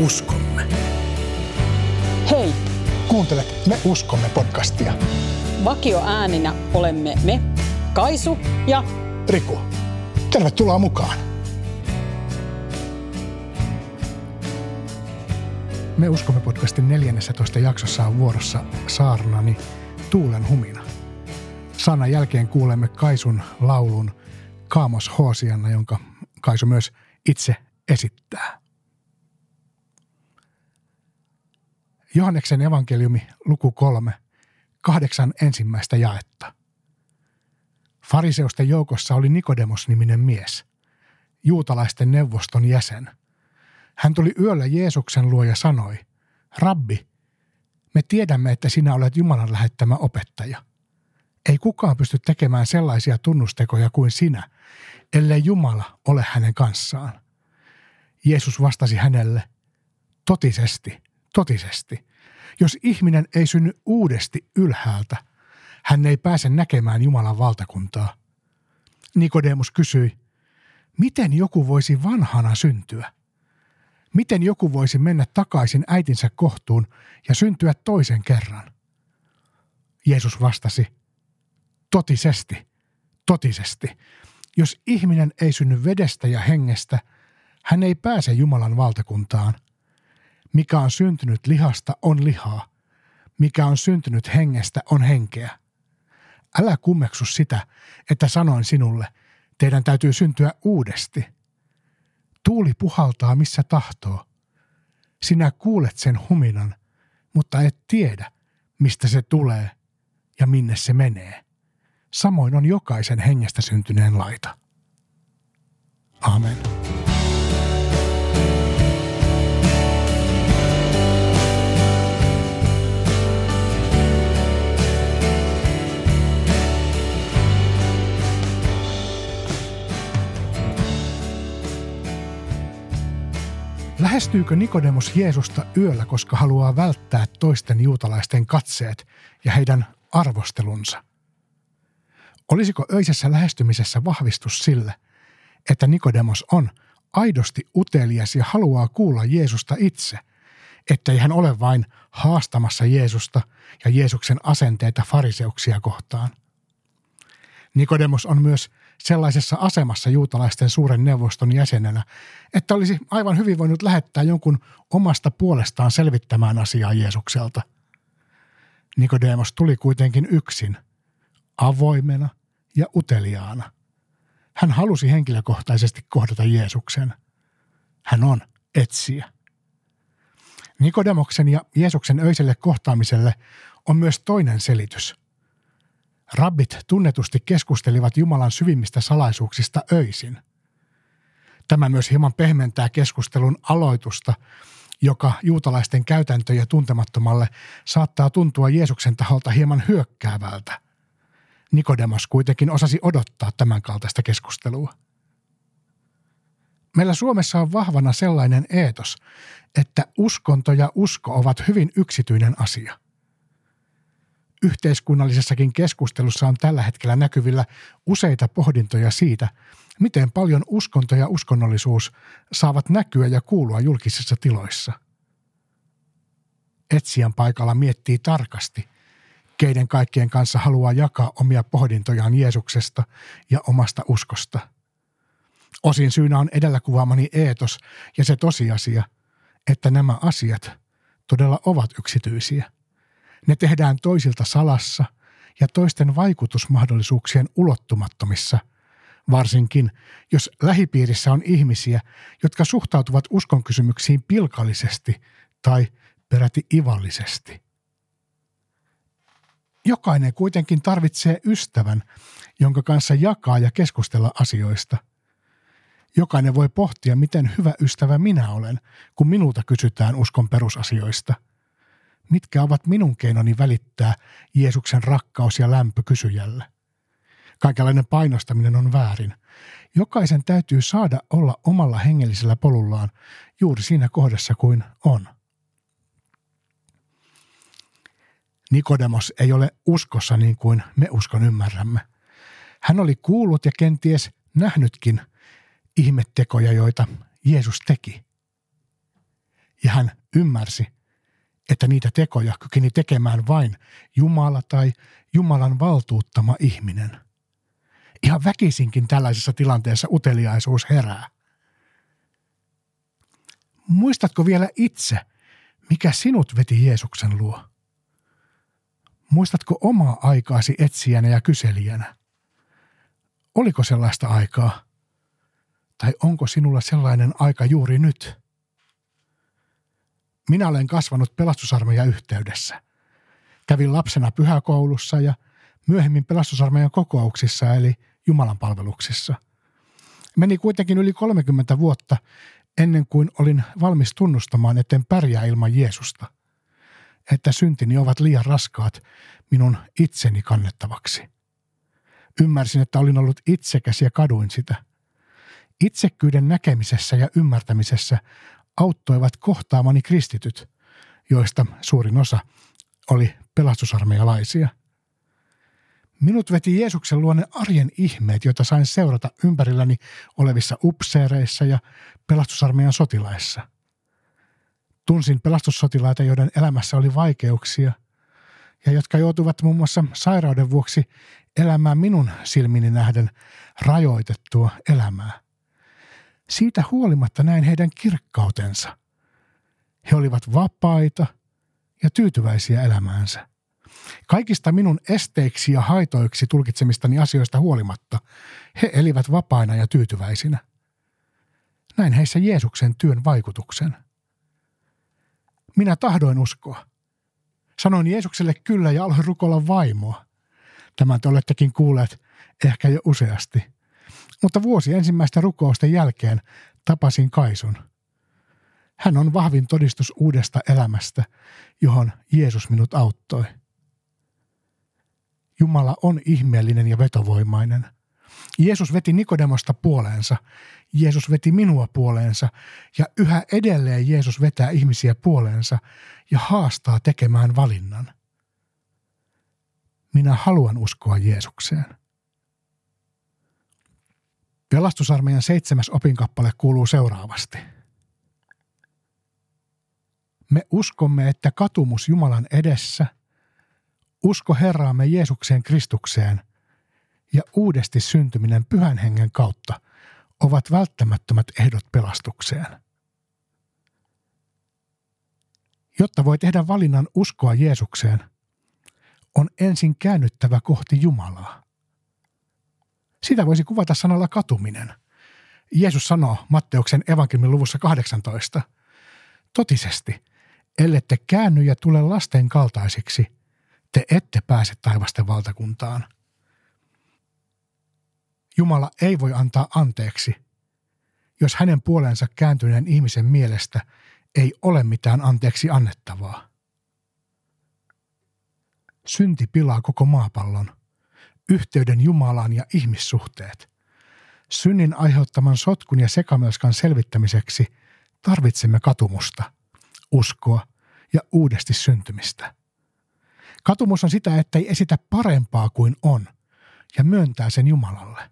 uskomme. Hei, Kuuntelet Me uskomme podcastia. vakio ääninä olemme me, Kaisu ja Riku, tervetuloa mukaan. Me uskomme podcastin 14 jaksossa on vuorossa saarnani Tuulen humina. Sanan jälkeen kuulemme Kaisun laulun Kaamos Hoosianna, jonka Kaisu myös itse esittää. Johanneksen evankeliumi luku kolme, kahdeksan ensimmäistä jaetta. Fariseusten joukossa oli Nikodemos-niminen mies, juutalaisten neuvoston jäsen. Hän tuli yöllä Jeesuksen luo ja sanoi, Rabbi, me tiedämme, että sinä olet Jumalan lähettämä opettaja. Ei kukaan pysty tekemään sellaisia tunnustekoja kuin sinä, ellei Jumala ole hänen kanssaan. Jeesus vastasi hänelle, totisesti, totisesti, jos ihminen ei synny uudesti ylhäältä, hän ei pääse näkemään Jumalan valtakuntaa. Nikodemus kysyi, miten joku voisi vanhana syntyä? Miten joku voisi mennä takaisin äitinsä kohtuun ja syntyä toisen kerran? Jeesus vastasi, totisesti, totisesti, jos ihminen ei synny vedestä ja hengestä, hän ei pääse Jumalan valtakuntaan. Mikä on syntynyt lihasta on lihaa, mikä on syntynyt hengestä on henkeä. Älä kummeksu sitä, että sanoin sinulle, teidän täytyy syntyä uudesti. Tuuli puhaltaa missä tahtoo. Sinä kuulet sen huminan, mutta et tiedä, mistä se tulee ja minne se menee. Samoin on jokaisen hengestä syntyneen laita. Amen. Lähestyykö Nikodemus Jeesusta yöllä, koska haluaa välttää toisten juutalaisten katseet ja heidän arvostelunsa? Olisiko öisessä lähestymisessä vahvistus sille, että Nikodemos on aidosti utelias ja haluaa kuulla Jeesusta itse, ettei hän ole vain haastamassa Jeesusta ja Jeesuksen asenteita fariseuksia kohtaan? Nikodemos on myös sellaisessa asemassa juutalaisten suuren neuvoston jäsenenä, että olisi aivan hyvin voinut lähettää jonkun omasta puolestaan selvittämään asiaa Jeesukselta. Nikodemos tuli kuitenkin yksin, avoimena ja uteliaana. Hän halusi henkilökohtaisesti kohdata Jeesuksen. Hän on etsiä. Nikodemoksen ja Jeesuksen öiselle kohtaamiselle on myös toinen selitys – Rabbit tunnetusti keskustelivat Jumalan syvimmistä salaisuuksista öisin. Tämä myös hieman pehmentää keskustelun aloitusta, joka juutalaisten käytäntöjä tuntemattomalle saattaa tuntua Jeesuksen taholta hieman hyökkäävältä. Nikodemos kuitenkin osasi odottaa tämän kaltaista keskustelua. Meillä Suomessa on vahvana sellainen eetos, että uskonto ja usko ovat hyvin yksityinen asia – Yhteiskunnallisessakin keskustelussa on tällä hetkellä näkyvillä useita pohdintoja siitä, miten paljon uskonto ja uskonnollisuus saavat näkyä ja kuulua julkisissa tiloissa. Etsijän paikalla miettii tarkasti, keiden kaikkien kanssa haluaa jakaa omia pohdintojaan Jeesuksesta ja omasta uskosta. Osin syynä on edellä kuvaamani eetos ja se tosiasia, että nämä asiat todella ovat yksityisiä – ne tehdään toisilta salassa ja toisten vaikutusmahdollisuuksien ulottumattomissa, varsinkin jos lähipiirissä on ihmisiä, jotka suhtautuvat uskonkysymyksiin pilkallisesti tai peräti ivallisesti. Jokainen kuitenkin tarvitsee ystävän, jonka kanssa jakaa ja keskustella asioista. Jokainen voi pohtia, miten hyvä ystävä minä olen, kun minulta kysytään uskon perusasioista – mitkä ovat minun keinoni välittää Jeesuksen rakkaus ja lämpö kysyjälle. Kaikenlainen painostaminen on väärin. Jokaisen täytyy saada olla omalla hengellisellä polullaan juuri siinä kohdassa kuin on. Nikodemos ei ole uskossa niin kuin me uskon ymmärrämme. Hän oli kuullut ja kenties nähnytkin ihmettekoja, joita Jeesus teki. Ja hän ymmärsi, että niitä tekoja kykeni tekemään vain Jumala tai Jumalan valtuuttama ihminen. Ihan väkisinkin tällaisessa tilanteessa uteliaisuus herää. Muistatko vielä itse, mikä sinut veti Jeesuksen luo? Muistatko omaa aikaasi etsijänä ja kyselijänä? Oliko sellaista aikaa? Tai onko sinulla sellainen aika juuri nyt? Minä olen kasvanut pelastusarmeijan yhteydessä. Kävin lapsena pyhäkoulussa ja myöhemmin pelastusarmeijan kokouksissa eli Jumalan palveluksissa. Meni kuitenkin yli 30 vuotta ennen kuin olin valmis tunnustamaan, etten pärjää ilman Jeesusta. Että syntini ovat liian raskaat minun itseni kannettavaksi. Ymmärsin, että olin ollut itsekäs ja kaduin sitä. Itsekkyyden näkemisessä ja ymmärtämisessä auttoivat kohtaamani kristityt, joista suurin osa oli pelastusarmeijalaisia. Minut veti Jeesuksen luonne arjen ihmeet, joita sain seurata ympärilläni olevissa upseereissa ja pelastusarmeijan sotilaissa. Tunsin pelastussotilaita, joiden elämässä oli vaikeuksia ja jotka joutuivat muun muassa sairauden vuoksi elämään minun silmini nähden rajoitettua elämää. Siitä huolimatta näin heidän kirkkautensa. He olivat vapaita ja tyytyväisiä elämäänsä. Kaikista minun esteiksi ja haitoiksi tulkitsemistani asioista huolimatta he elivät vapaina ja tyytyväisinä. Näin heissä Jeesuksen työn vaikutuksen. Minä tahdoin uskoa. Sanoin Jeesukselle kyllä ja aloin rukoilla vaimoa. Tämän te olettekin kuulleet ehkä jo useasti – mutta vuosi ensimmäistä rukousten jälkeen tapasin Kaisun. Hän on vahvin todistus uudesta elämästä, johon Jeesus minut auttoi. Jumala on ihmeellinen ja vetovoimainen. Jeesus veti Nikodemosta puoleensa, Jeesus veti minua puoleensa ja yhä edelleen Jeesus vetää ihmisiä puoleensa ja haastaa tekemään valinnan. Minä haluan uskoa Jeesukseen. Pelastusarmeijan seitsemäs opinkappale kuuluu seuraavasti. Me uskomme, että katumus Jumalan edessä, usko Herraamme Jeesukseen Kristukseen ja uudesti syntyminen pyhän hengen kautta ovat välttämättömät ehdot pelastukseen. Jotta voi tehdä valinnan uskoa Jeesukseen, on ensin käännyttävä kohti Jumalaa. Sitä voisi kuvata sanalla katuminen. Jeesus sanoo Matteuksen evankeliumin luvussa 18. Totisesti, ellette käänny ja tule lasten kaltaisiksi, te ette pääse taivasten valtakuntaan. Jumala ei voi antaa anteeksi, jos hänen puoleensa kääntyneen ihmisen mielestä ei ole mitään anteeksi annettavaa. Synti pilaa koko maapallon – yhteyden Jumalaan ja ihmissuhteet. Synnin aiheuttaman sotkun ja sekamelskan selvittämiseksi tarvitsemme katumusta, uskoa ja uudesti syntymistä. Katumus on sitä, että ei esitä parempaa kuin on ja myöntää sen Jumalalle.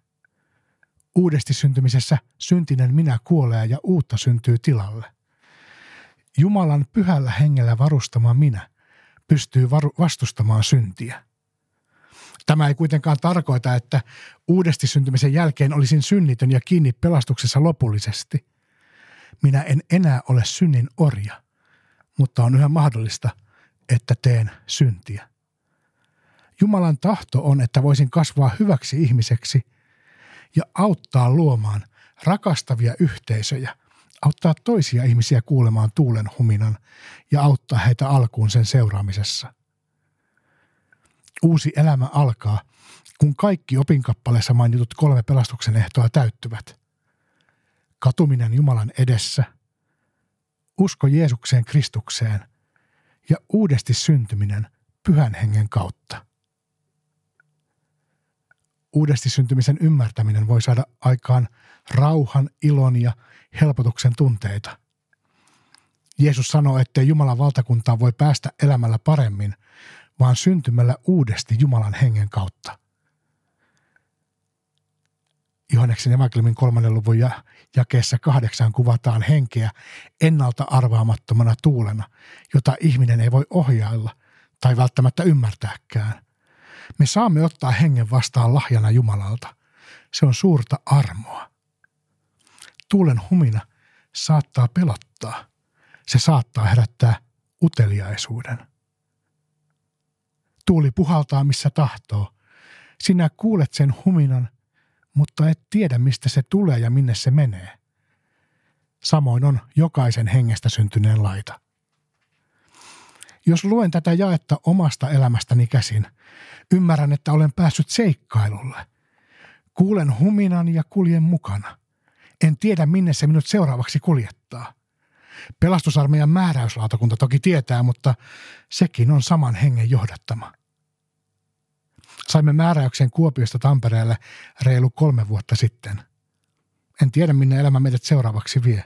Uudesti syntymisessä syntinen minä kuolee ja uutta syntyy tilalle. Jumalan pyhällä hengellä varustama minä pystyy vastustamaan syntiä – Tämä ei kuitenkaan tarkoita, että uudesti syntymisen jälkeen olisin synnitön ja kiinni pelastuksessa lopullisesti. Minä en enää ole synnin orja, mutta on yhä mahdollista, että teen syntiä. Jumalan tahto on, että voisin kasvaa hyväksi ihmiseksi ja auttaa luomaan rakastavia yhteisöjä, auttaa toisia ihmisiä kuulemaan tuulen huminan ja auttaa heitä alkuun sen seuraamisessa. Uusi elämä alkaa, kun kaikki opinkappaleessa mainitut kolme pelastuksen ehtoa täyttyvät. Katuminen Jumalan edessä, usko Jeesukseen Kristukseen ja uudesti syntyminen pyhän hengen kautta. Uudesti syntymisen ymmärtäminen voi saada aikaan rauhan, ilon ja helpotuksen tunteita. Jeesus sanoo, että Jumalan valtakuntaa voi päästä elämällä paremmin – vaan syntymällä uudesti Jumalan hengen kautta. Johanneksen evankeliumin kolmannen luvun ja jakeessa kahdeksan kuvataan henkeä ennalta arvaamattomana tuulena, jota ihminen ei voi ohjailla tai välttämättä ymmärtääkään. Me saamme ottaa hengen vastaan lahjana Jumalalta. Se on suurta armoa. Tuulen humina saattaa pelottaa. Se saattaa herättää uteliaisuuden. Tuuli puhaltaa missä tahtoo. Sinä kuulet sen huminan, mutta et tiedä mistä se tulee ja minne se menee. Samoin on jokaisen hengestä syntyneen laita. Jos luen tätä jaetta omasta elämästäni käsin, ymmärrän, että olen päässyt seikkailulle. Kuulen huminan ja kuljen mukana. En tiedä, minne se minut seuraavaksi kuljettaa. Pelastusarmeijan määräyslautakunta toki tietää, mutta sekin on saman hengen johdattama. Saimme määräyksen Kuopiosta Tampereelle reilu kolme vuotta sitten. En tiedä, minne elämä meidät seuraavaksi vie.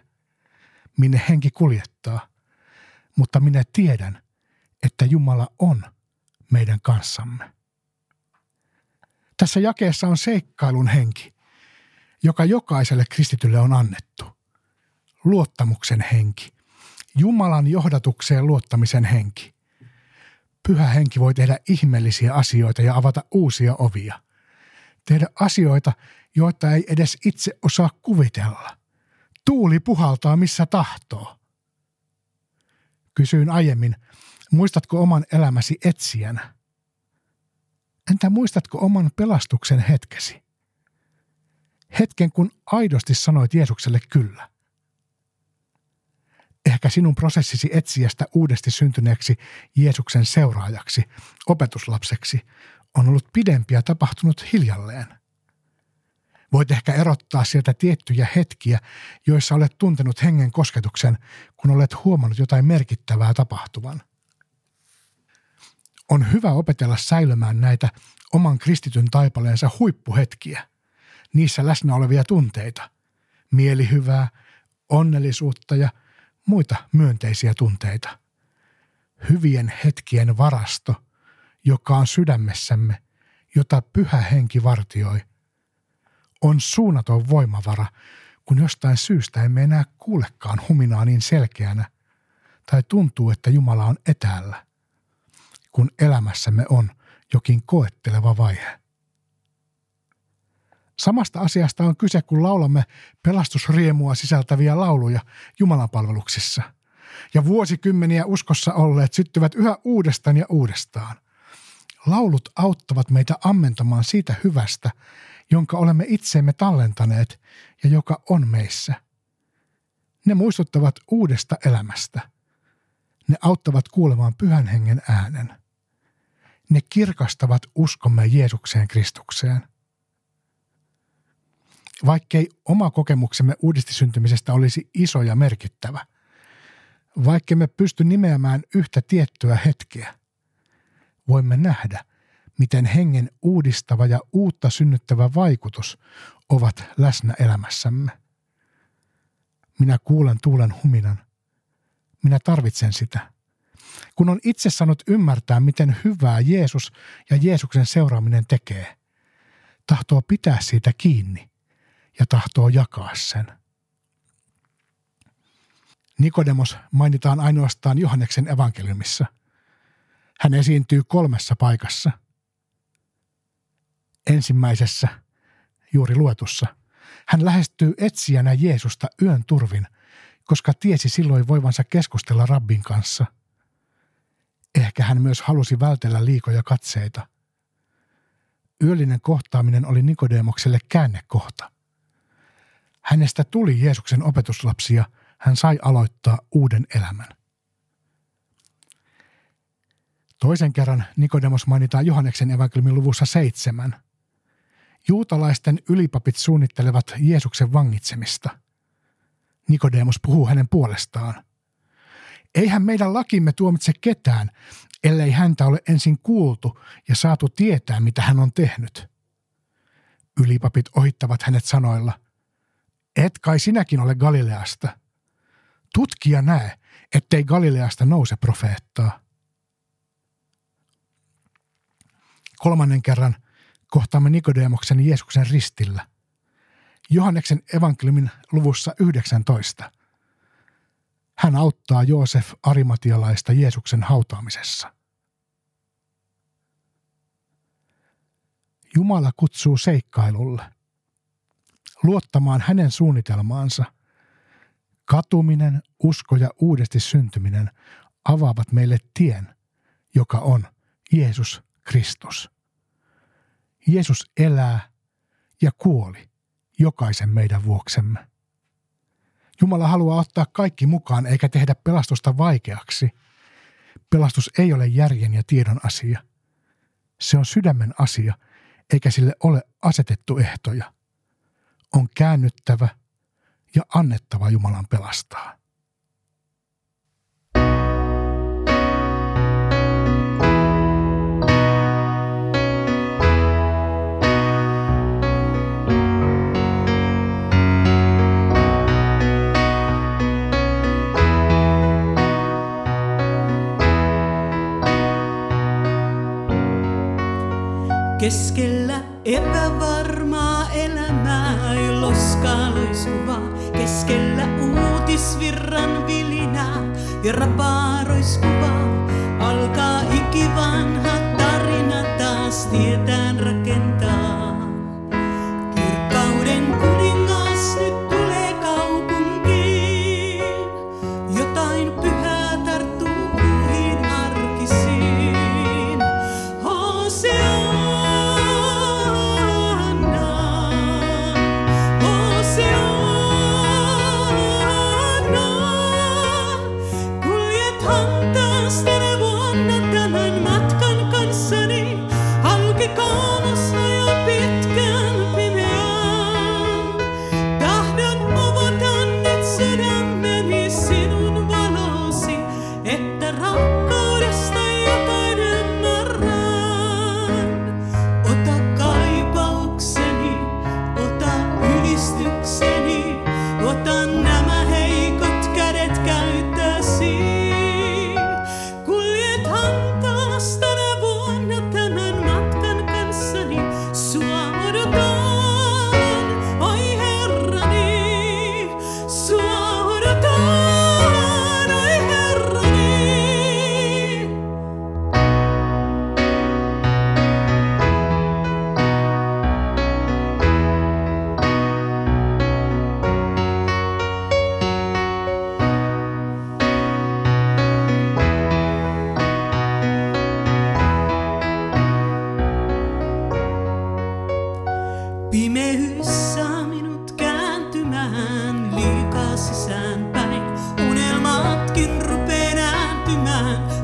Minne henki kuljettaa. Mutta minä tiedän, että Jumala on meidän kanssamme. Tässä jakeessa on seikkailun henki, joka jokaiselle kristitylle on annettu. Luottamuksen henki. Jumalan johdatukseen luottamisen henki. Pyhä henki voi tehdä ihmeellisiä asioita ja avata uusia ovia. Tehdä asioita, joita ei edes itse osaa kuvitella. Tuuli puhaltaa missä tahtoo. Kysyin aiemmin, muistatko oman elämäsi etsijänä? Entä muistatko oman pelastuksen hetkesi? Hetken, kun aidosti sanoit Jeesukselle kyllä. Ehkä sinun prosessisi etsiästä uudesti syntyneeksi Jeesuksen seuraajaksi, opetuslapseksi, on ollut pidempi ja tapahtunut hiljalleen. Voit ehkä erottaa sieltä tiettyjä hetkiä, joissa olet tuntenut hengen kosketuksen, kun olet huomannut jotain merkittävää tapahtuvan. On hyvä opetella säilymään näitä oman kristityn taipaleensa huippuhetkiä, niissä läsnä olevia tunteita, mielihyvää, onnellisuutta ja muita myönteisiä tunteita. Hyvien hetkien varasto, joka on sydämessämme, jota pyhä henki vartioi, on suunnaton voimavara, kun jostain syystä emme enää kuulekaan huminaa niin selkeänä, tai tuntuu, että Jumala on etäällä, kun elämässämme on jokin koetteleva vaihe. Samasta asiasta on kyse, kun laulamme pelastusriemua sisältäviä lauluja Jumalan palveluksissa. Ja vuosikymmeniä uskossa olleet syttyvät yhä uudestaan ja uudestaan. Laulut auttavat meitä ammentamaan siitä hyvästä, jonka olemme itseemme tallentaneet ja joka on meissä. Ne muistuttavat uudesta elämästä. Ne auttavat kuulemaan pyhän hengen äänen. Ne kirkastavat uskomme Jeesukseen Kristukseen vaikkei oma kokemuksemme uudistisyntymisestä olisi iso ja merkittävä, vaikkei me pysty nimeämään yhtä tiettyä hetkeä, voimme nähdä, miten hengen uudistava ja uutta synnyttävä vaikutus ovat läsnä elämässämme. Minä kuulen tuulen huminan. Minä tarvitsen sitä. Kun on itse saanut ymmärtää, miten hyvää Jeesus ja Jeesuksen seuraaminen tekee, tahtoo pitää siitä kiinni ja tahtoo jakaa sen. Nikodemos mainitaan ainoastaan Johanneksen evankeliumissa. Hän esiintyy kolmessa paikassa. Ensimmäisessä, juuri luetussa, hän lähestyy etsijänä Jeesusta yön turvin, koska tiesi silloin voivansa keskustella rabbin kanssa. Ehkä hän myös halusi vältellä liikoja katseita. Yöllinen kohtaaminen oli Nikodemokselle käännekohta. Hänestä tuli Jeesuksen opetuslapsi ja hän sai aloittaa uuden elämän. Toisen kerran Nikodemos mainitaan Johanneksen evankeliumin luvussa seitsemän. Juutalaisten ylipapit suunnittelevat Jeesuksen vangitsemista. Nikodemus puhuu hänen puolestaan. Eihän meidän lakimme tuomitse ketään, ellei häntä ole ensin kuultu ja saatu tietää, mitä hän on tehnyt. Ylipapit ohittavat hänet sanoilla – et kai sinäkin ole Galileasta. Tutkija näe, ettei Galileasta nouse profeettaa. Kolmannen kerran kohtaamme Nikodemoksen Jeesuksen ristillä. Johanneksen evankeliumin luvussa 19. Hän auttaa Joosef Arimatialaista Jeesuksen hautaamisessa. Jumala kutsuu seikkailulle, luottamaan hänen suunnitelmaansa. Katuminen, usko ja uudesti syntyminen avaavat meille tien, joka on Jeesus Kristus. Jeesus elää ja kuoli jokaisen meidän vuoksemme. Jumala haluaa ottaa kaikki mukaan eikä tehdä pelastusta vaikeaksi. Pelastus ei ole järjen ja tiedon asia. Se on sydämen asia, eikä sille ole asetettu ehtoja. On käännyttävä ja annettava Jumalan pelastaa. Keskellä elämää ja loskaloiskuvaa. Keskellä uutisvirran vilinää ja rapaaroiskuvaa. Alkaa ikivanha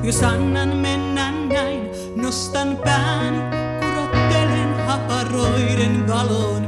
Jos annan mennä näin, nostan pään, kurottelen haparoiden valoon.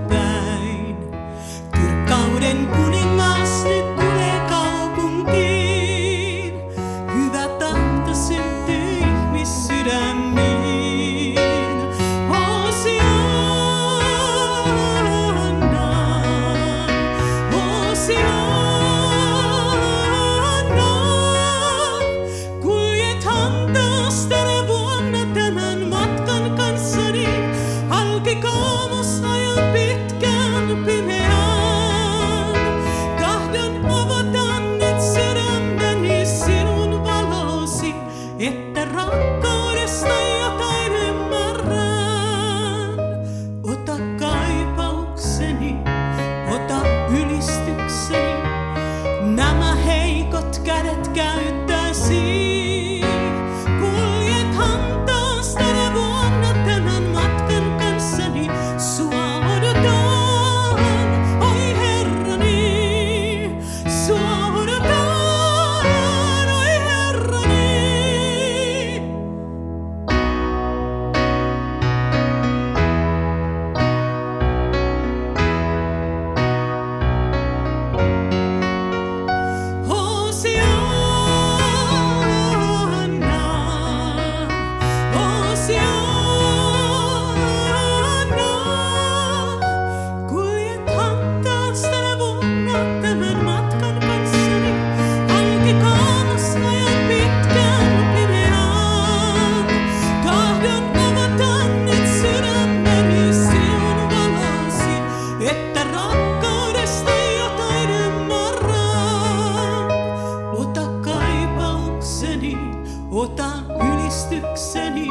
Ota ylistykseni,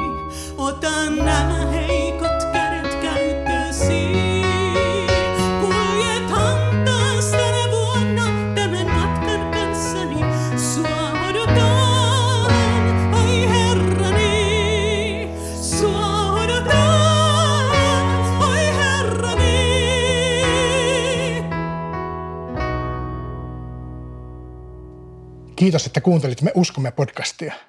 ota nämä heikot kädet käyttösi. Kuljet hantaas tänä vuonna tämän matkan kanssani, sua odotan, oi herrani, sua odotan, oi herrani. Kiitos, että kuuntelit Me uskomme podcastia.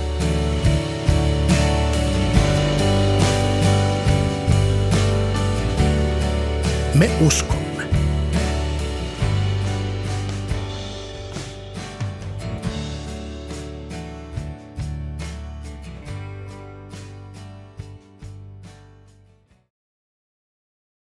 Me uskomme.